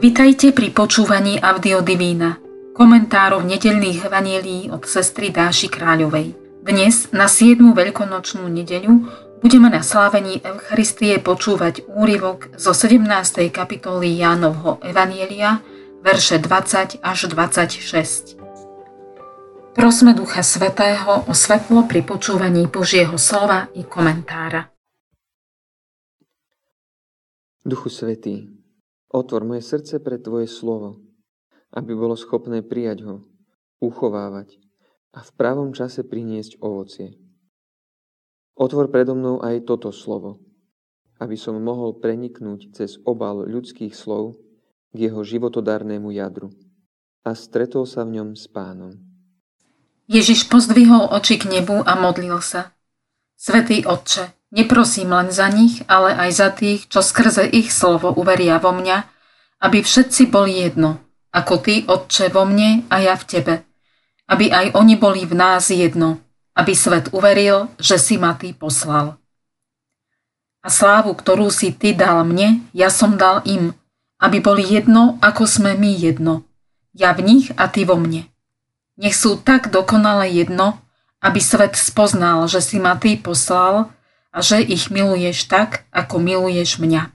Vitajte pri počúvaní Audio Divína, komentárov nedelných evanielí od sestry Dáši Kráľovej. Dnes na 7. veľkonočnú nedeľu budeme na slávení Eucharistie počúvať úryvok zo 17. kapitoly Jánovho Evanielia, verše 20 až 26. Prosme Ducha Svetého o svetlo pri počúvaní Božieho slova i komentára. Duchu Svetý, Otvor moje srdce pre Tvoje slovo, aby bolo schopné prijať ho, uchovávať a v pravom čase priniesť ovocie. Otvor predo mnou aj toto slovo, aby som mohol preniknúť cez obal ľudských slov k jeho životodárnemu jadru a stretol sa v ňom s pánom. Ježiš pozdvihol oči k nebu a modlil sa. Svetý Otče, Neprosím len za nich, ale aj za tých, čo skrze ich slovo uveria vo mňa, aby všetci boli jedno, ako Ty, Otče, vo mne a ja v Tebe. Aby aj oni boli v nás jedno, aby svet uveril, že si ma Ty poslal. A slávu, ktorú si Ty dal mne, ja som dal im, aby boli jedno, ako sme my jedno. Ja v nich a Ty vo mne. Nech sú tak dokonale jedno, aby svet spoznal, že si ma Ty poslal, a že ich miluješ tak, ako miluješ mňa.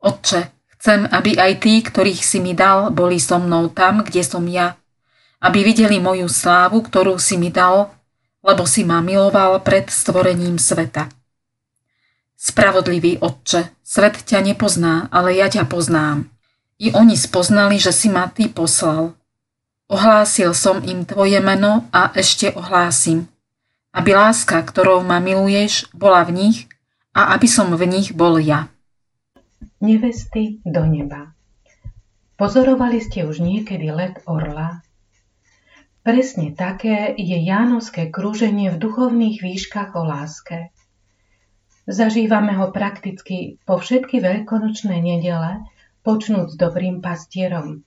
Otče, chcem, aby aj tí, ktorých si mi dal, boli so mnou tam, kde som ja, aby videli moju slávu, ktorú si mi dal, lebo si ma miloval pred stvorením sveta. Spravodlivý Otče, svet ťa nepozná, ale ja ťa poznám. I oni spoznali, že si ma ty poslal. Ohlásil som im tvoje meno a ešte ohlásim – aby láska, ktorou ma miluješ, bola v nich a aby som v nich bol ja. Nevesty do neba. Pozorovali ste už niekedy let orla? Presne také je Jánovské krúženie v duchovných výškach o láske. Zažívame ho prakticky po všetky veľkonočné nedele, počnúť s dobrým pastierom.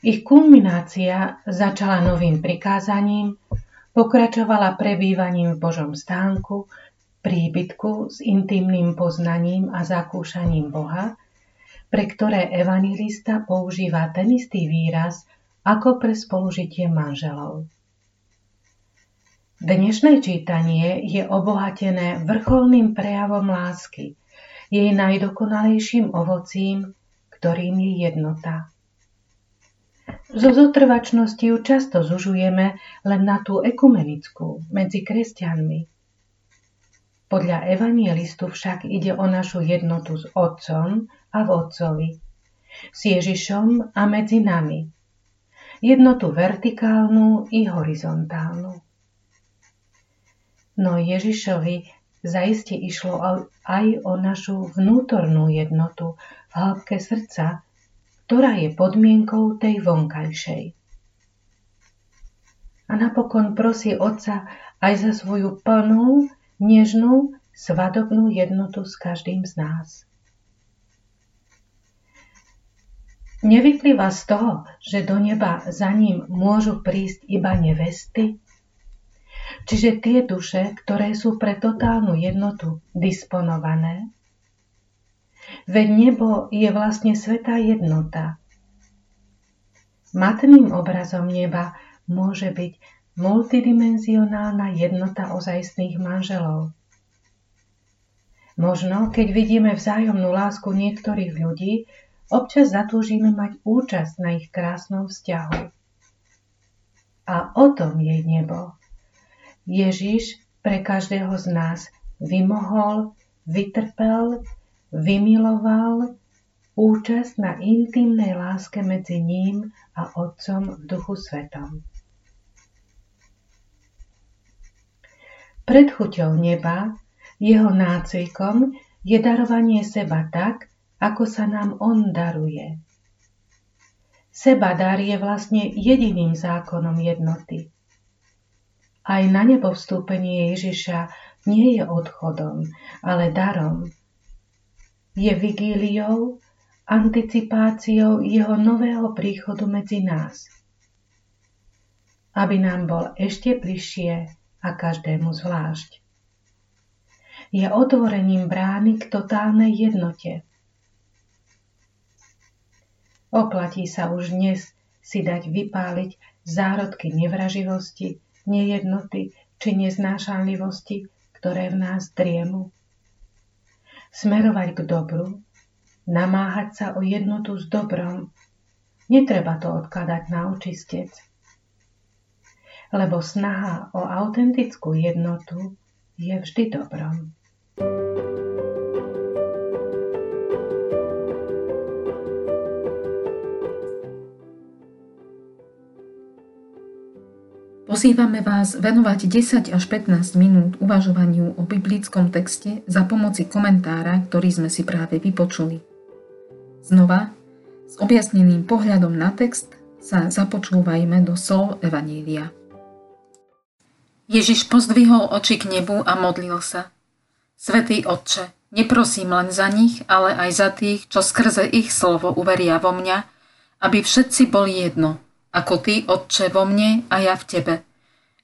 Ich kulminácia začala novým prikázaním, Pokračovala prebývaním v Božom stánku, príbytku s intimným poznaním a zakúšaním Boha, pre ktoré evangelista používa ten istý výraz ako pre spolužitie manželov. Dnešné čítanie je obohatené vrcholným prejavom lásky, jej najdokonalejším ovocím, ktorým je jednota. Zo zotrvačnosti ju často zužujeme len na tú ekumenickú, medzi kresťanmi. Podľa evangelistu však ide o našu jednotu s Otcom a v Otcovi, s Ježišom a medzi nami. Jednotu vertikálnu i horizontálnu. No Ježišovi zaiste išlo aj o našu vnútornú jednotu v hĺbke srdca, ktorá je podmienkou tej vonkajšej. A napokon prosí Otca aj za svoju plnú, nežnú, svadobnú jednotu s každým z nás. Nevyplýva z toho, že do neba za ním môžu prísť iba nevesty? Čiže tie duše, ktoré sú pre totálnu jednotu disponované, Veď nebo je vlastne svetá jednota. Matným obrazom neba môže byť multidimenzionálna jednota ozajstných manželov. Možno, keď vidíme vzájomnú lásku niektorých ľudí, občas zatúžime mať účasť na ich krásnom vzťahu. A o tom je nebo. Ježiš pre každého z nás vymohol, vytrpel, vymiloval účasť na intimnej láske medzi ním a Otcom v duchu svetom. Pred chuťou neba, jeho nácvikom, je darovanie seba tak, ako sa nám on daruje. Seba dar je vlastne jediným zákonom jednoty. Aj na nebo vstúpenie Ježiša nie je odchodom, ale darom, je vigíliou, anticipáciou jeho nového príchodu medzi nás, aby nám bol ešte bližšie a každému zvlášť. Je otvorením brány k totálnej jednote. Oplatí sa už dnes si dať vypáliť zárodky nevraživosti, nejednoty či neznášanlivosti, ktoré v nás driemu. Smerovať k dobru, namáhať sa o jednotu s dobrom, netreba to odkladať na očistec. Lebo snaha o autentickú jednotu je vždy dobrom. Pozývame vás venovať 10 až 15 minút uvažovaniu o biblickom texte za pomoci komentára, ktorý sme si práve vypočuli. Znova, s objasneným pohľadom na text sa započúvajme do slov Evanília. Ježiš pozdvihol oči k nebu a modlil sa. Svetý Otče, neprosím len za nich, ale aj za tých, čo skrze ich slovo uveria vo mňa, aby všetci boli jedno, ako Ty, Otče, vo mne a ja v Tebe,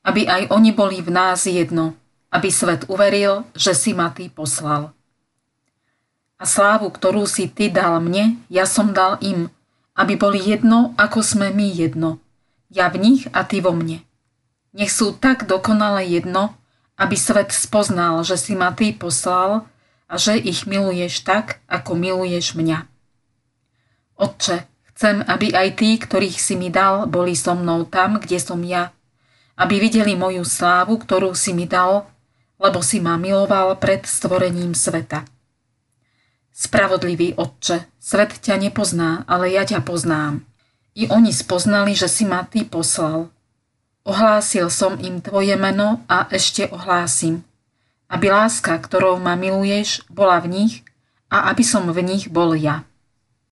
aby aj oni boli v nás jedno, aby svet uveril, že si ma Ty poslal. A slávu, ktorú si Ty dal mne, ja som dal im, aby boli jedno, ako sme my jedno, ja v nich a Ty vo mne. Nech sú tak dokonale jedno, aby svet spoznal, že si ma Ty poslal a že ich miluješ tak, ako miluješ mňa. Otče, Chcem, aby aj tí, ktorých si mi dal, boli so mnou tam, kde som ja. Aby videli moju slávu, ktorú si mi dal, lebo si ma miloval pred stvorením sveta. Spravodlivý Otče, svet ťa nepozná, ale ja ťa poznám. I oni spoznali, že si ma ty poslal. Ohlásil som im tvoje meno a ešte ohlásim, aby láska, ktorou ma miluješ, bola v nich a aby som v nich bol ja.